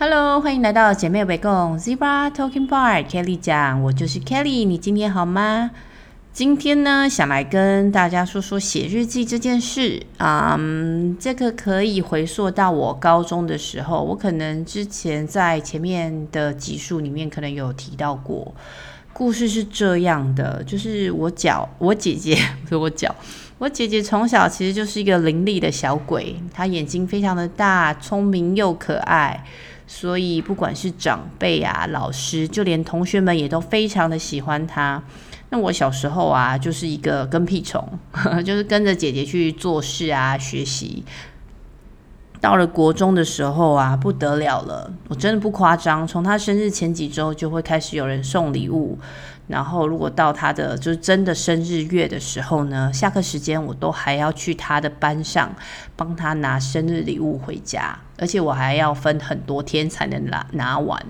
Hello，欢迎来到姐妹围共 Zebra Talking Bar，Kelly 讲，我就是 Kelly，你今天好吗？今天呢，想来跟大家说说写日记这件事。嗯，这个可以回溯到我高中的时候，我可能之前在前面的集数里面可能有提到过。故事是这样的，就是我脚，我姐姐不 是我脚，我姐姐从小其实就是一个伶俐的小鬼，她眼睛非常的大，聪明又可爱。所以，不管是长辈啊、老师，就连同学们也都非常的喜欢他。那我小时候啊，就是一个跟屁虫，就是跟着姐姐去做事啊、学习。到了国中的时候啊，不得了了，我真的不夸张，从他生日前几周就会开始有人送礼物。然后，如果到他的就是真的生日月的时候呢，下课时间我都还要去他的班上帮他拿生日礼物回家，而且我还要分很多天才能拿拿完。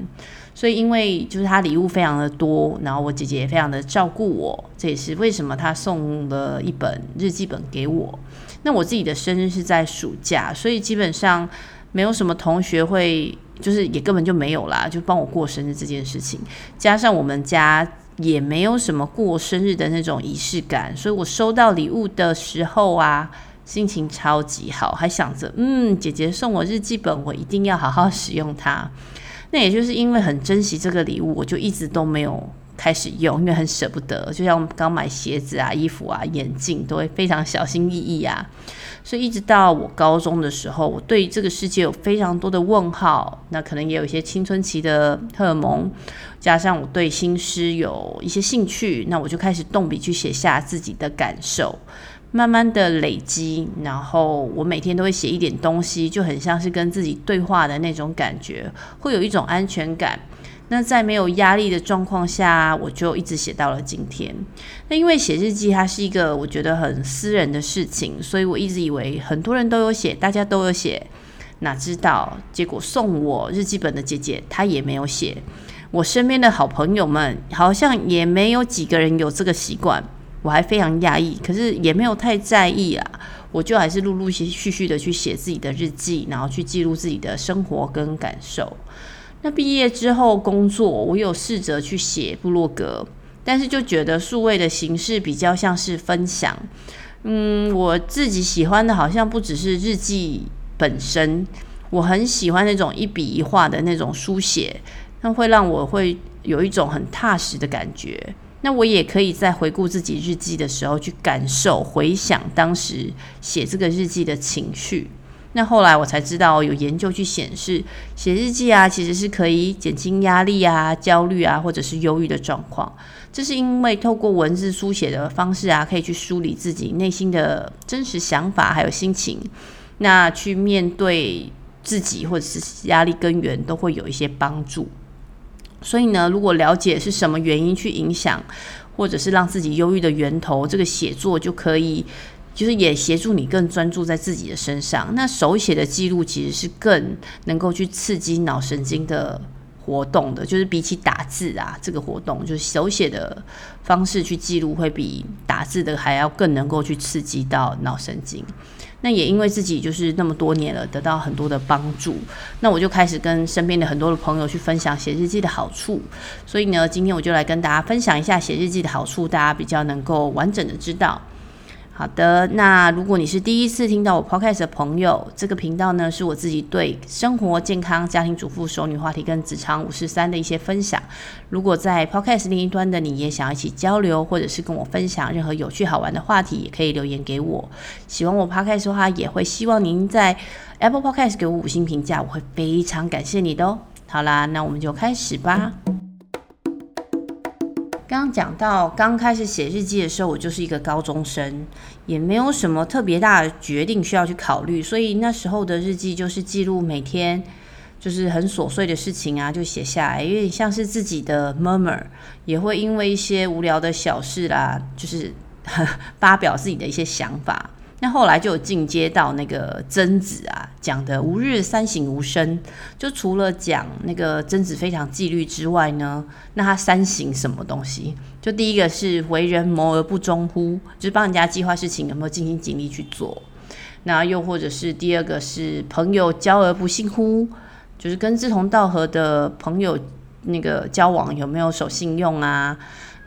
所以，因为就是他礼物非常的多，然后我姐姐也非常的照顾我，这也是为什么他送了一本日记本给我。那我自己的生日是在暑假，所以基本上没有什么同学会，就是也根本就没有啦，就帮我过生日这件事情。加上我们家。也没有什么过生日的那种仪式感，所以我收到礼物的时候啊，心情超级好，还想着，嗯，姐姐送我日记本，我一定要好好使用它。那也就是因为很珍惜这个礼物，我就一直都没有开始用，因为很舍不得。就像刚买鞋子啊、衣服啊、眼镜，都会非常小心翼翼啊。所以一直到我高中的时候，我对这个世界有非常多的问号。那可能也有一些青春期的荷尔蒙，加上我对新诗有一些兴趣，那我就开始动笔去写下自己的感受，慢慢的累积。然后我每天都会写一点东西，就很像是跟自己对话的那种感觉，会有一种安全感。那在没有压力的状况下，我就一直写到了今天。那因为写日记它是一个我觉得很私人的事情，所以我一直以为很多人都有写，大家都有写。哪知道结果送我日记本的姐姐她也没有写。我身边的好朋友们好像也没有几个人有这个习惯，我还非常讶异，可是也没有太在意啊。我就还是陆陆续续的去写自己的日记，然后去记录自己的生活跟感受。毕业之后工作，我有试着去写部落格，但是就觉得数位的形式比较像是分享。嗯，我自己喜欢的好像不只是日记本身，我很喜欢那种一笔一画的那种书写，那会让我会有一种很踏实的感觉。那我也可以在回顾自己日记的时候去感受、回想当时写这个日记的情绪。那后来我才知道，有研究去显示，写日记啊，其实是可以减轻压力啊、焦虑啊，或者是忧郁的状况。这是因为透过文字书写的方式啊，可以去梳理自己内心的真实想法还有心情，那去面对自己或者是压力根源，都会有一些帮助。所以呢，如果了解是什么原因去影响，或者是让自己忧郁的源头，这个写作就可以。就是也协助你更专注在自己的身上。那手写的记录其实是更能够去刺激脑神经的活动的，就是比起打字啊这个活动，就是手写的方式去记录会比打字的还要更能够去刺激到脑神经。那也因为自己就是那么多年了，得到很多的帮助，那我就开始跟身边的很多的朋友去分享写日记的好处。所以呢，今天我就来跟大家分享一下写日记的好处，大家比较能够完整的知道。好的，那如果你是第一次听到我 podcast 的朋友，这个频道呢是我自己对生活、健康、家庭主妇、熟女话题跟职场五十三的一些分享。如果在 podcast 另一端的你也想要一起交流，或者是跟我分享任何有趣好玩的话题，也可以留言给我。喜欢我 podcast 的话，也会希望您在 Apple Podcast 给我五星评价，我会非常感谢你的哦。好啦，那我们就开始吧。刚刚讲到刚开始写日记的时候，我就是一个高中生，也没有什么特别大的决定需要去考虑，所以那时候的日记就是记录每天就是很琐碎的事情啊，就写下来，因为像是自己的 murmur，也会因为一些无聊的小事啦，就是呵 发表自己的一些想法。那后来就有进阶到那个曾子啊讲的“吾日三省吾身”，就除了讲那个曾子非常纪律之外呢，那他三省什么东西？就第一个是为人谋而不忠乎，就是帮人家计划事情有没有尽心尽力去做。那又或者是第二个是朋友交而不信乎？就是跟志同道合的朋友那个交往有没有守信用啊？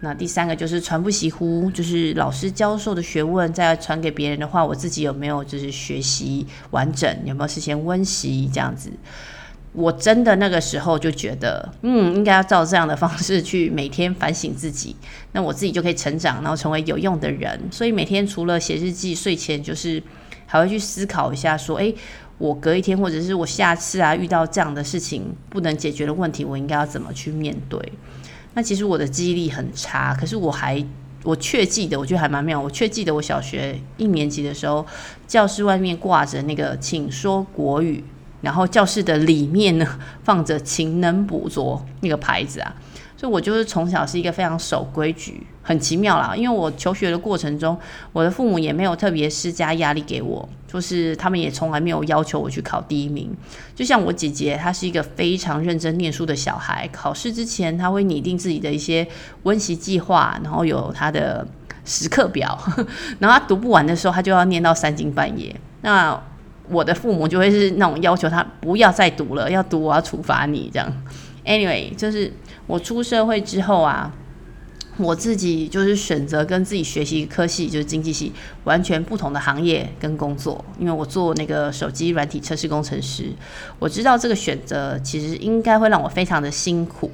那第三个就是传不习乎，就是老师教授的学问再传给别人的话，我自己有没有就是学习完整，有没有事先温习这样子？我真的那个时候就觉得，嗯，应该要照这样的方式去每天反省自己，那我自己就可以成长，然后成为有用的人。所以每天除了写日记，睡前就是还会去思考一下，说，诶。我隔一天，或者是我下次啊，遇到这样的事情不能解决的问题，我应该要怎么去面对？那其实我的记忆力很差，可是我还我却记得，我觉得还蛮妙。我却记得我小学一年级的时候，教室外面挂着那个“请说国语”，然后教室的里面呢放着“勤能补拙”那个牌子啊。所以，我就是从小是一个非常守规矩，很奇妙啦。因为我求学的过程中，我的父母也没有特别施加压力给我，就是他们也从来没有要求我去考第一名。就像我姐姐，她是一个非常认真念书的小孩，考试之前她会拟定自己的一些温习计划，然后有她的时刻表，然后她读不完的时候，她就要念到三更半夜。那我的父母就会是那种要求她不要再读了，要读我要处罚你这样。Anyway，就是。我出社会之后啊，我自己就是选择跟自己学习科系，就是经济系，完全不同的行业跟工作。因为我做那个手机软体测试工程师，我知道这个选择其实应该会让我非常的辛苦，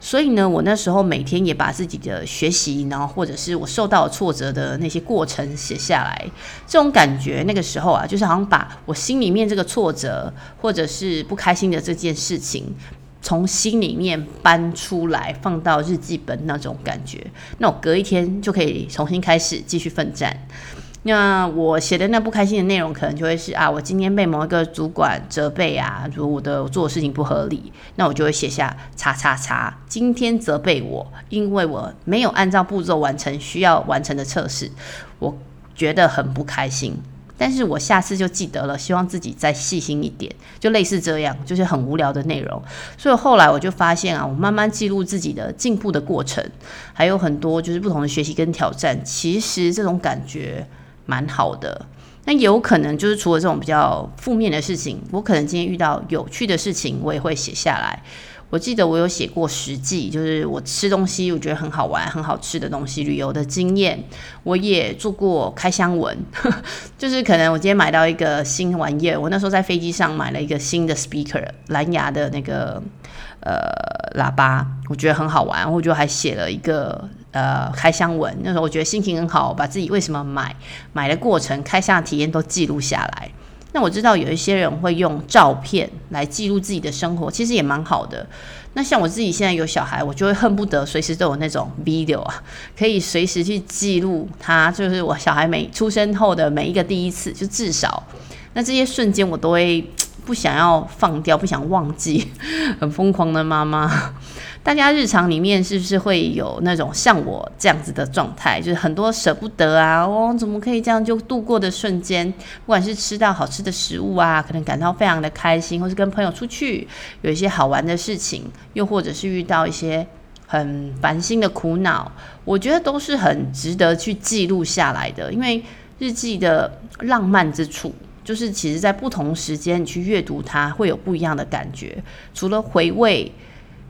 所以呢，我那时候每天也把自己的学习，然后或者是我受到挫折的那些过程写下来。这种感觉，那个时候啊，就是好像把我心里面这个挫折或者是不开心的这件事情。从心里面搬出来，放到日记本那种感觉，那我隔一天就可以重新开始继续奋战。那我写的那不开心的内容，可能就会是啊，我今天被某一个主管责备啊，如我的做的事情不合理，那我就会写下叉叉叉，今天责备我，因为我没有按照步骤完成需要完成的测试，我觉得很不开心。但是我下次就记得了，希望自己再细心一点，就类似这样，就是很无聊的内容。所以后来我就发现啊，我慢慢记录自己的进步的过程，还有很多就是不同的学习跟挑战，其实这种感觉蛮好的。那有可能就是除了这种比较负面的事情，我可能今天遇到有趣的事情，我也会写下来。我记得我有写过食记，就是我吃东西，我觉得很好玩、很好吃的东西，旅游的经验。我也做过开箱文，就是可能我今天买到一个新玩意儿，我那时候在飞机上买了一个新的 speaker，蓝牙的那个呃喇叭，我觉得很好玩，我就还写了一个呃开箱文。那时候我觉得心情很好，把自己为什么买、买的过程、开箱的体验都记录下来。那我知道有一些人会用照片来记录自己的生活，其实也蛮好的。那像我自己现在有小孩，我就会恨不得随时都有那种 video 啊，可以随时去记录他，就是我小孩每出生后的每一个第一次，就至少那这些瞬间我都会不想要放掉，不想忘记。很疯狂的妈妈。大家日常里面是不是会有那种像我这样子的状态，就是很多舍不得啊，哦，怎么可以这样就度过的瞬间？不管是吃到好吃的食物啊，可能感到非常的开心，或是跟朋友出去有一些好玩的事情，又或者是遇到一些很烦心的苦恼，我觉得都是很值得去记录下来的。因为日记的浪漫之处，就是其实在不同时间你去阅读它，会有不一样的感觉。除了回味。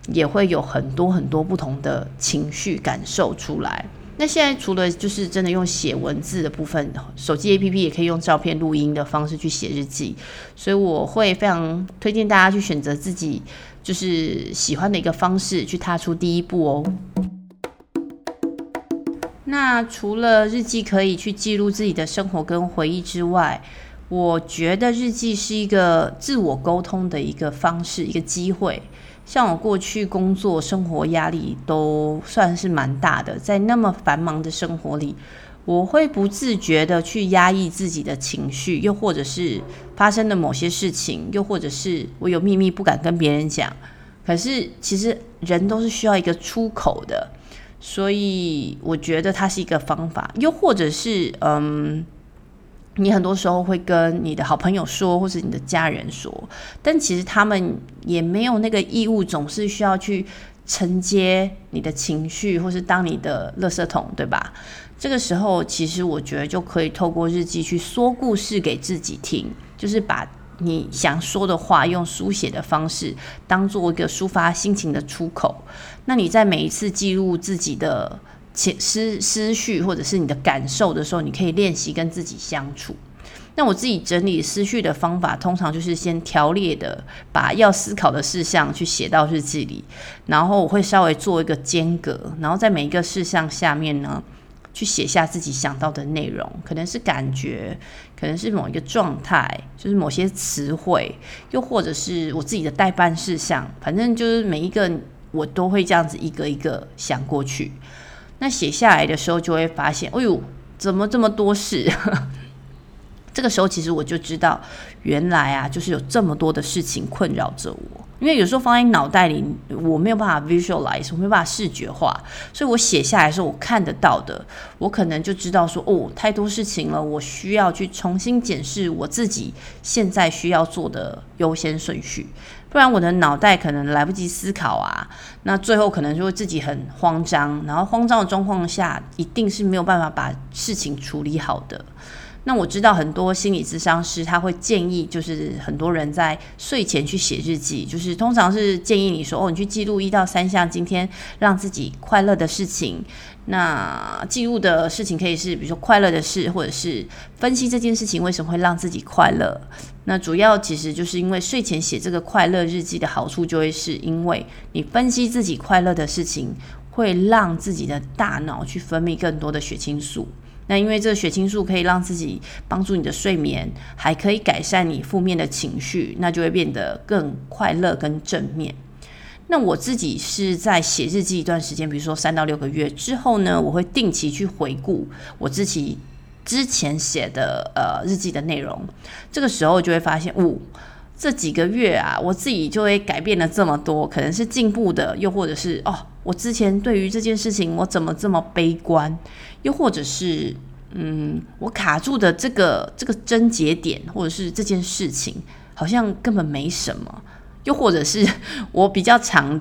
也会有很多很多不同的情绪感受出来。那现在除了就是真的用写文字的部分，手机 APP 也可以用照片录音的方式去写日记，所以我会非常推荐大家去选择自己就是喜欢的一个方式去踏出第一步哦。那除了日记可以去记录自己的生活跟回忆之外，我觉得日记是一个自我沟通的一个方式，一个机会。像我过去工作、生活压力都算是蛮大的，在那么繁忙的生活里，我会不自觉的去压抑自己的情绪，又或者是发生的某些事情，又或者是我有秘密不敢跟别人讲。可是其实人都是需要一个出口的，所以我觉得它是一个方法，又或者是嗯。你很多时候会跟你的好朋友说，或是你的家人说，但其实他们也没有那个义务，总是需要去承接你的情绪，或是当你的垃圾桶，对吧？这个时候，其实我觉得就可以透过日记去说故事给自己听，就是把你想说的话，用书写的方式当做一个抒发心情的出口。那你在每一次记录自己的思思绪或者是你的感受的时候，你可以练习跟自己相处。那我自己整理思绪的方法，通常就是先条列的把要思考的事项去写到日记里，然后我会稍微做一个间隔，然后在每一个事项下面呢，去写下自己想到的内容，可能是感觉，可能是某一个状态，就是某些词汇，又或者是我自己的待办事项，反正就是每一个我都会这样子一个一个想过去。那写下来的时候，就会发现，哎呦，怎么这么多事？这个时候，其实我就知道，原来啊，就是有这么多的事情困扰着我。因为有时候放在脑袋里，我没有办法 visualize，我没有办法视觉化，所以我写下来的时候，我看得到的，我可能就知道说，哦，太多事情了，我需要去重新检视我自己现在需要做的优先顺序，不然我的脑袋可能来不及思考啊，那最后可能就会自己很慌张，然后慌张的状况下，一定是没有办法把事情处理好的。那我知道很多心理咨商师他会建议，就是很多人在睡前去写日记，就是通常是建议你说，哦，你去记录一到三项今天让自己快乐的事情。那记录的事情可以是，比如说快乐的事，或者是分析这件事情为什么会让自己快乐。那主要其实就是因为睡前写这个快乐日记的好处，就会是因为你分析自己快乐的事情，会让自己的大脑去分泌更多的血清素。那因为这个血清素可以让自己帮助你的睡眠，还可以改善你负面的情绪，那就会变得更快乐跟正面。那我自己是在写日记一段时间，比如说三到六个月之后呢，我会定期去回顾我自己之前写的呃日记的内容。这个时候就会发现，哦，这几个月啊，我自己就会改变了这么多，可能是进步的，又或者是哦。我之前对于这件事情，我怎么这么悲观？又或者是，嗯，我卡住的这个这个症结点，或者是这件事情，好像根本没什么。又或者是 我比较常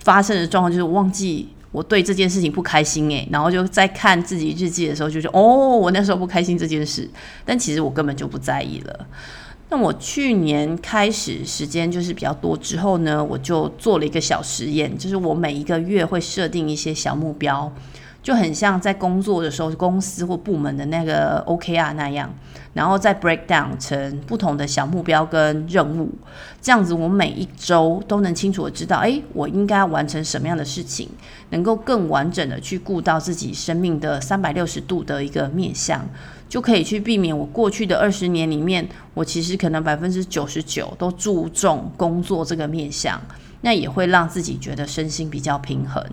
发生的状况，就是忘记我对这件事情不开心，诶，然后就在看自己日记的时候，就说哦，我那时候不开心这件事，但其实我根本就不在意了。那我去年开始时间就是比较多之后呢，我就做了一个小实验，就是我每一个月会设定一些小目标，就很像在工作的时候公司或部门的那个 OKR 那样，然后再 break down 成不同的小目标跟任务，这样子我每一周都能清楚的知道，诶，我应该完成什么样的事情，能够更完整的去顾到自己生命的三百六十度的一个面向。就可以去避免我过去的二十年里面，我其实可能百分之九十九都注重工作这个面向，那也会让自己觉得身心比较平衡。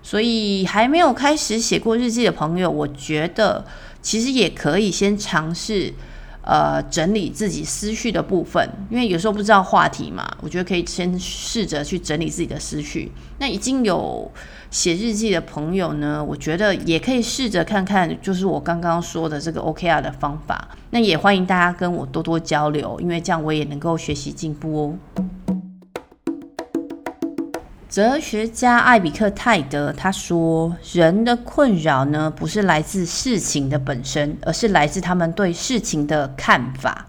所以还没有开始写过日记的朋友，我觉得其实也可以先尝试。呃，整理自己思绪的部分，因为有时候不知道话题嘛，我觉得可以先试着去整理自己的思绪。那已经有写日记的朋友呢，我觉得也可以试着看看，就是我刚刚说的这个 OKR 的方法。那也欢迎大家跟我多多交流，因为这样我也能够学习进步哦。哲学家艾比克泰德他说：“人的困扰呢，不是来自事情的本身，而是来自他们对事情的看法。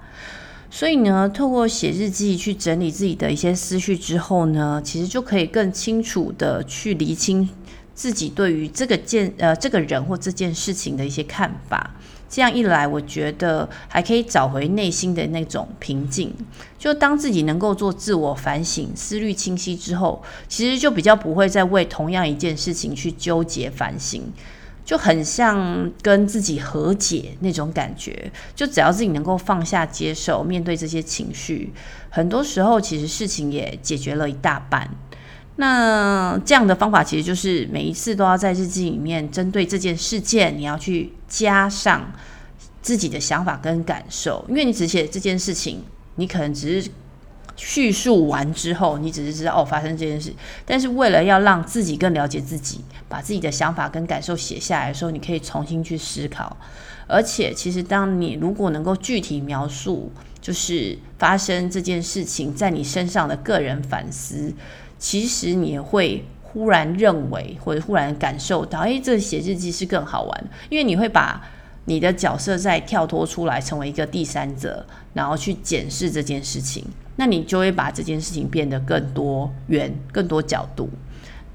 所以呢，透过写日记去整理自己的一些思绪之后呢，其实就可以更清楚地去厘清自己对于这个件呃这个人或这件事情的一些看法。”这样一来，我觉得还可以找回内心的那种平静。就当自己能够做自我反省、思虑清晰之后，其实就比较不会再为同样一件事情去纠结反省，就很像跟自己和解那种感觉。就只要自己能够放下、接受、面对这些情绪，很多时候其实事情也解决了一大半。那这样的方法其实就是每一次都要在日记里面针对这件事件，你要去加上自己的想法跟感受，因为你只写这件事情，你可能只是叙述完之后，你只是知道哦，发生这件事，但是为了要让自己更了解自己，把自己的想法跟感受写下来的时候，你可以重新去思考，而且其实当你如果能够具体描述，就是发生这件事情在你身上的个人反思。其实你会忽然认为，或者忽然感受到，诶，这写日记是更好玩，因为你会把你的角色再跳脱出来，成为一个第三者，然后去检视这件事情，那你就会把这件事情变得更多元、更多角度。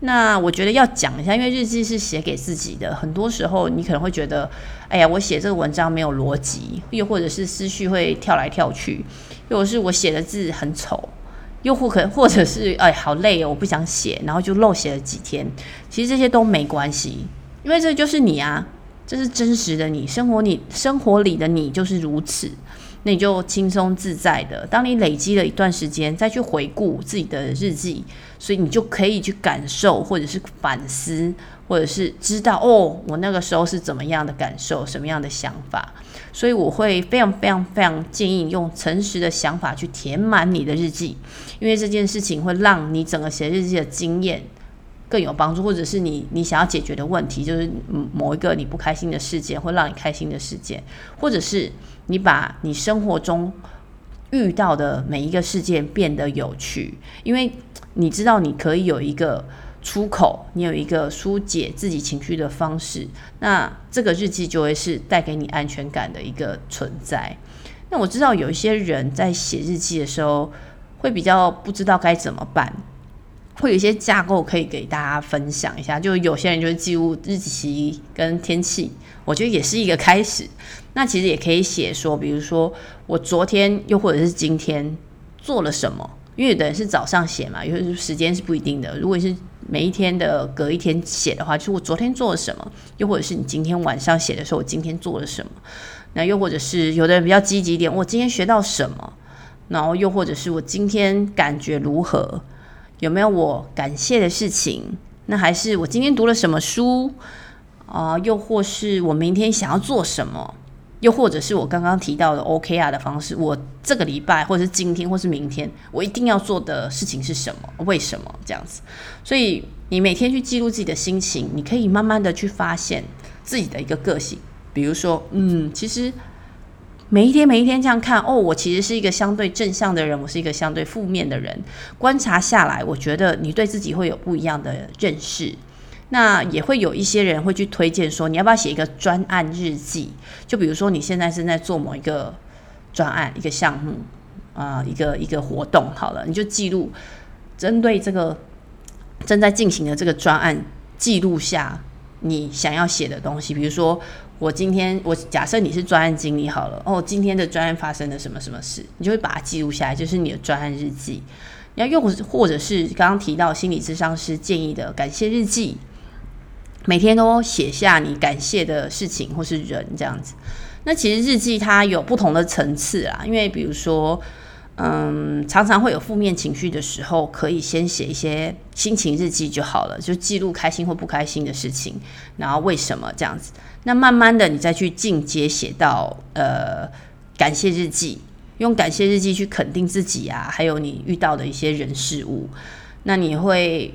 那我觉得要讲一下，因为日记是写给自己的，很多时候你可能会觉得，哎呀，我写这个文章没有逻辑，又或者是思绪会跳来跳去，又或是我写的字很丑，又或可或者是 哎，好累哦，我不想写，然后就漏写了几天。其实这些都没关系，因为这就是你啊。这是真实的你，生活你生活里的你就是如此，那你就轻松自在的。当你累积了一段时间，再去回顾自己的日记，所以你就可以去感受，或者是反思，或者是知道哦，我那个时候是怎么样的感受，什么样的想法。所以我会非常非常非常建议用诚实的想法去填满你的日记，因为这件事情会让你整个写日记的经验。更有帮助，或者是你你想要解决的问题，就是某一个你不开心的事件，或让你开心的事件，或者是你把你生活中遇到的每一个事件变得有趣，因为你知道你可以有一个出口，你有一个疏解自己情绪的方式，那这个日记就会是带给你安全感的一个存在。那我知道有一些人在写日记的时候，会比较不知道该怎么办。会有一些架构可以给大家分享一下，就有些人就是记录日期跟天气，我觉得也是一个开始。那其实也可以写说，比如说我昨天又或者是今天做了什么，因为有的人是早上写嘛，有时间是不一定的。如果是每一天的隔一天写的话，就是我昨天做了什么，又或者是你今天晚上写的时候，我今天做了什么。那又或者是有的人比较积极一点，我今天学到什么，然后又或者是我今天感觉如何。有没有我感谢的事情？那还是我今天读了什么书啊？又或是我明天想要做什么？又或者是我刚刚提到的 OKR 的方式？我这个礼拜，或者是今天，或是明天，我一定要做的事情是什么？为什么这样子？所以你每天去记录自己的心情，你可以慢慢的去发现自己的一个个性。比如说，嗯，其实。每一天，每一天这样看哦，我其实是一个相对正向的人，我是一个相对负面的人。观察下来，我觉得你对自己会有不一样的认识。那也会有一些人会去推荐说，你要不要写一个专案日记？就比如说你现在正在做某一个专案、一个项目啊、一个一个活动，好了，你就记录针对这个正在进行的这个专案，记录下你想要写的东西，比如说。我今天，我假设你是专案经理好了哦，今天的专案发生了什么什么事，你就会把它记录下来，就是你的专案日记。你要用或者是刚刚提到心理咨商师建议的感谢日记，每天都写下你感谢的事情或是人这样子。那其实日记它有不同的层次啊，因为比如说。嗯，常常会有负面情绪的时候，可以先写一些心情日记就好了，就记录开心或不开心的事情，然后为什么这样子。那慢慢的，你再去进阶写到呃感谢日记，用感谢日记去肯定自己啊，还有你遇到的一些人事物，那你会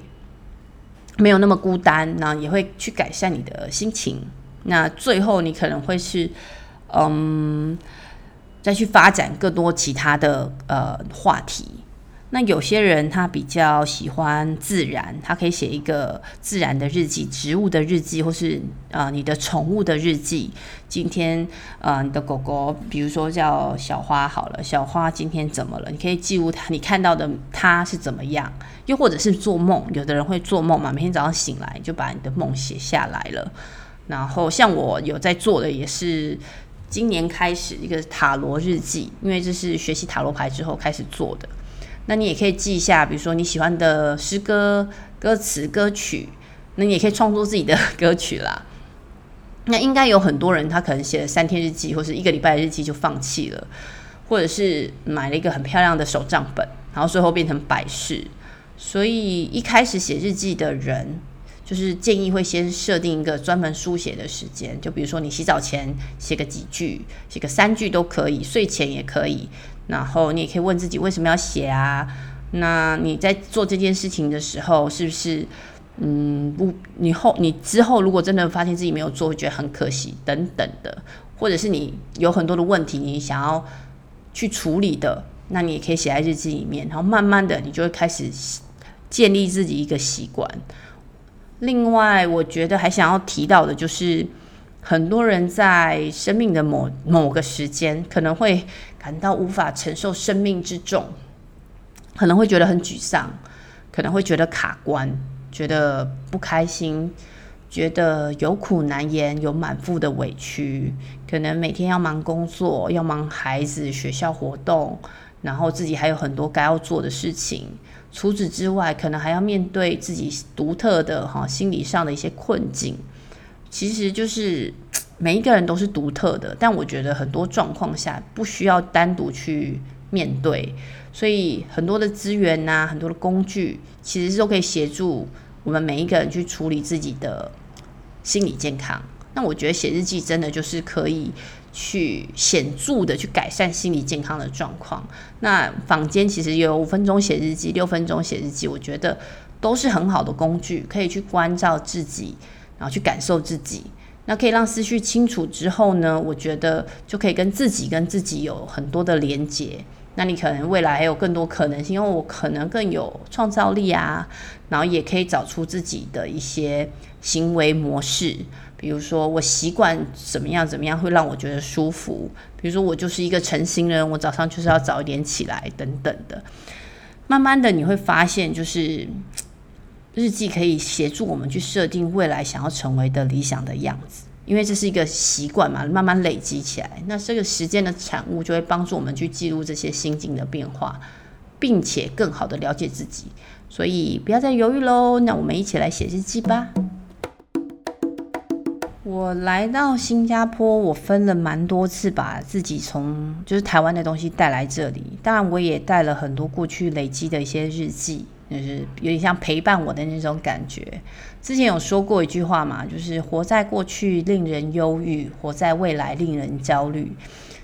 没有那么孤单，然后也会去改善你的心情。那最后，你可能会是嗯。再去发展更多其他的呃话题。那有些人他比较喜欢自然，他可以写一个自然的日记、植物的日记，或是呃你的宠物的日记。今天呃你的狗狗，比如说叫小花好了，小花今天怎么了？你可以记录它，你看到的它是怎么样？又或者是做梦，有的人会做梦嘛，每天早上醒来就把你的梦写下来了。然后像我有在做的也是。今年开始一个塔罗日记，因为这是学习塔罗牌之后开始做的。那你也可以记一下，比如说你喜欢的诗歌、歌词、歌曲，那你也可以创作自己的 歌曲啦。那应该有很多人，他可能写了三天日记，或是一个礼拜的日记就放弃了，或者是买了一个很漂亮的手账本，然后最后变成摆饰。所以一开始写日记的人。就是建议会先设定一个专门书写的时间，就比如说你洗澡前写个几句，写个三句都可以，睡前也可以。然后你也可以问自己为什么要写啊？那你在做这件事情的时候，是不是嗯不？你后你之后如果真的发现自己没有做，会觉得很可惜等等的，或者是你有很多的问题你想要去处理的，那你也可以写在日记里面，然后慢慢的你就会开始建立自己一个习惯。另外，我觉得还想要提到的就是，很多人在生命的某某个时间，可能会感到无法承受生命之重，可能会觉得很沮丧，可能会觉得卡关，觉得不开心，觉得有苦难言，有满腹的委屈，可能每天要忙工作，要忙孩子学校活动，然后自己还有很多该要做的事情。除此之外，可能还要面对自己独特的哈心理上的一些困境。其实就是每一个人都是独特的，但我觉得很多状况下不需要单独去面对，所以很多的资源呐、很多的工具，其实都可以协助我们每一个人去处理自己的心理健康。那我觉得写日记真的就是可以去显著的去改善心理健康的状况。那坊间其实有五分钟写日记、六分钟写日记，我觉得都是很好的工具，可以去关照自己。然后去感受自己，那可以让思绪清楚之后呢，我觉得就可以跟自己跟自己有很多的连接。那你可能未来还有更多可能性，因为我可能更有创造力啊，然后也可以找出自己的一些行为模式，比如说我习惯怎么样怎么样会让我觉得舒服，比如说我就是一个晨型人，我早上就是要早一点起来等等的。慢慢的你会发现，就是。日记可以协助我们去设定未来想要成为的理想的样子，因为这是一个习惯嘛，慢慢累积起来，那这个时间的产物就会帮助我们去记录这些心境的变化，并且更好的了解自己。所以不要再犹豫喽，那我们一起来写日记吧。我来到新加坡，我分了蛮多次把自己从就是台湾的东西带来这里，当然我也带了很多过去累积的一些日记。就是有点像陪伴我的那种感觉。之前有说过一句话嘛，就是活在过去令人忧郁，活在未来令人焦虑。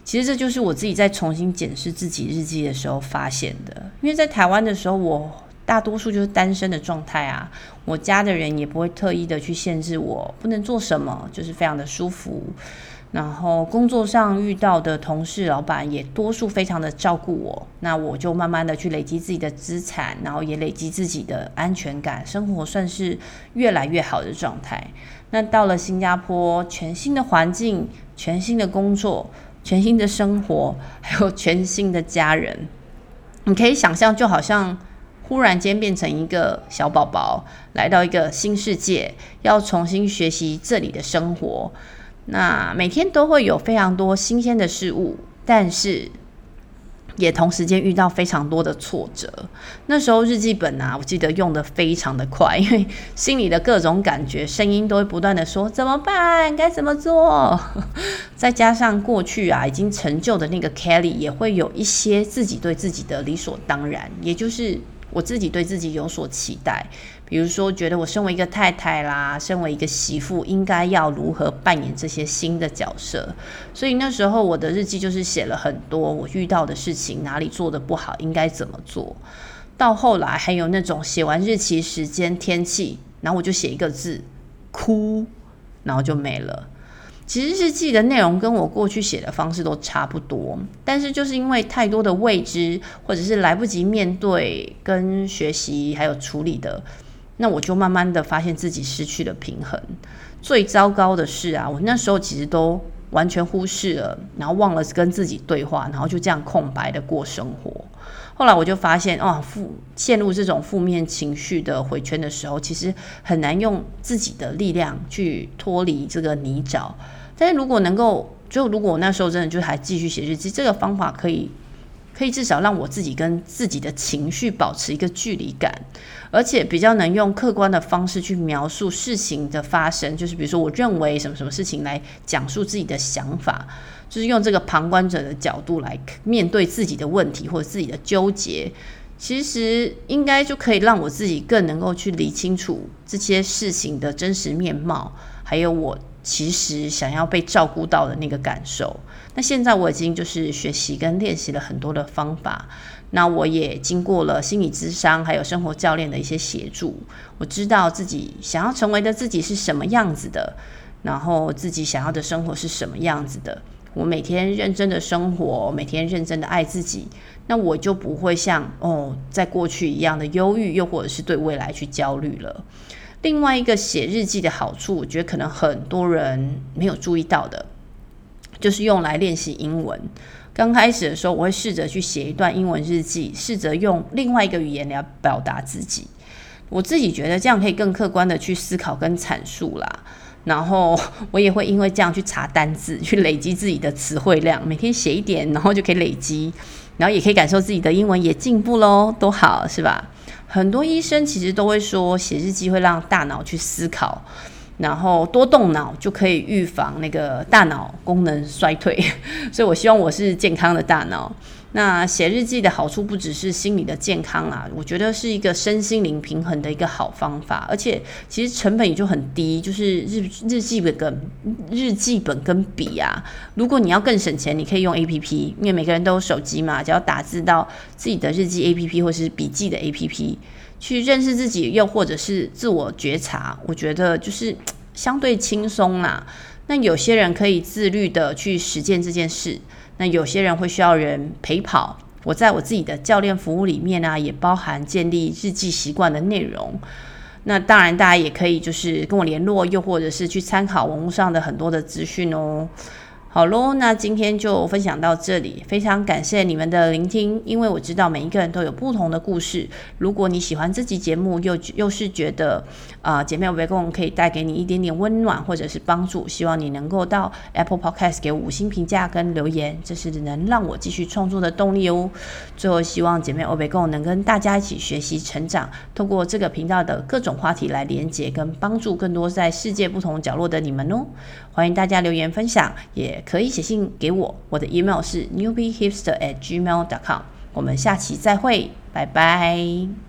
其实这就是我自己在重新检视自己日记的时候发现的。因为在台湾的时候，我大多数就是单身的状态啊，我家的人也不会特意的去限制我不能做什么，就是非常的舒服。然后工作上遇到的同事、老板也多数非常的照顾我，那我就慢慢的去累积自己的资产，然后也累积自己的安全感，生活算是越来越好的状态。那到了新加坡，全新的环境、全新的工作、全新的生活，还有全新的家人，你可以想象，就好像忽然间变成一个小宝宝，来到一个新世界，要重新学习这里的生活。那每天都会有非常多新鲜的事物，但是也同时间遇到非常多的挫折。那时候日记本啊，我记得用得非常的快，因为心里的各种感觉声音都会不断的说怎么办，该怎么做。再加上过去啊已经成就的那个 Kelly，也会有一些自己对自己的理所当然，也就是我自己对自己有所期待。比如说，觉得我身为一个太太啦，身为一个媳妇，应该要如何扮演这些新的角色？所以那时候我的日记就是写了很多我遇到的事情，哪里做得不好，应该怎么做。到后来还有那种写完日期、时间、天气，然后我就写一个字，哭，然后就没了。其实日记的内容跟我过去写的方式都差不多，但是就是因为太多的未知，或者是来不及面对跟学习还有处理的。那我就慢慢的发现自己失去了平衡。最糟糕的是啊，我那时候其实都完全忽视了，然后忘了跟自己对话，然后就这样空白的过生活。后来我就发现，哦，负陷入这种负面情绪的回圈的时候，其实很难用自己的力量去脱离这个泥沼。但是如果能够，就如果我那时候真的就还继续写日记，这个方法可以。可以至少让我自己跟自己的情绪保持一个距离感，而且比较能用客观的方式去描述事情的发生，就是比如说我认为什么什么事情来讲述自己的想法，就是用这个旁观者的角度来面对自己的问题或者自己的纠结，其实应该就可以让我自己更能够去理清楚这些事情的真实面貌，还有我。其实想要被照顾到的那个感受，那现在我已经就是学习跟练习了很多的方法，那我也经过了心理咨商还有生活教练的一些协助，我知道自己想要成为的自己是什么样子的，然后自己想要的生活是什么样子的，我每天认真的生活，每天认真的爱自己，那我就不会像哦在过去一样的忧郁，又或者是对未来去焦虑了。另外一个写日记的好处，我觉得可能很多人没有注意到的，就是用来练习英文。刚开始的时候，我会试着去写一段英文日记，试着用另外一个语言来表达自己。我自己觉得这样可以更客观的去思考跟阐述啦。然后我也会因为这样去查单字，去累积自己的词汇量。每天写一点，然后就可以累积，然后也可以感受自己的英文也进步喽，多好，是吧？很多医生其实都会说，写日记会让大脑去思考。然后多动脑就可以预防那个大脑功能衰退，所以我希望我是健康的大脑。那写日记的好处不只是心理的健康啊，我觉得是一个身心灵平衡的一个好方法，而且其实成本也就很低，就是日日记本跟日记本跟笔啊。如果你要更省钱，你可以用 APP，因为每个人都有手机嘛，只要打字到自己的日记 APP 或是笔记的 APP。去认识自己，又或者是自我觉察，我觉得就是相对轻松啦。那有些人可以自律的去实践这件事，那有些人会需要人陪跑。我在我自己的教练服务里面呢、也包含建立日记习惯的内容。那当然，大家也可以就是跟我联络，又或者是去参考网络上的很多的资讯哦。好喽，那今天就分享到这里，非常感谢你们的聆听，因为我知道每一个人都有不同的故事。如果你喜欢这集节目，又又是觉得啊、姐妹有围攻可以带给你一点点温暖或者是帮助，希望你能够到 Apple Podcast 给五星评价跟留言，这是能让我继续创作的动力哦。最后，希望姐妹有围攻能跟大家一起学习成长，通过这个频道的各种话题来连接跟帮助更多在世界不同角落的你们哦。欢迎大家留言分享，也。可以写信给我，我的 email 是 newbiehipster at gmail dot com。我们下期再会，拜拜。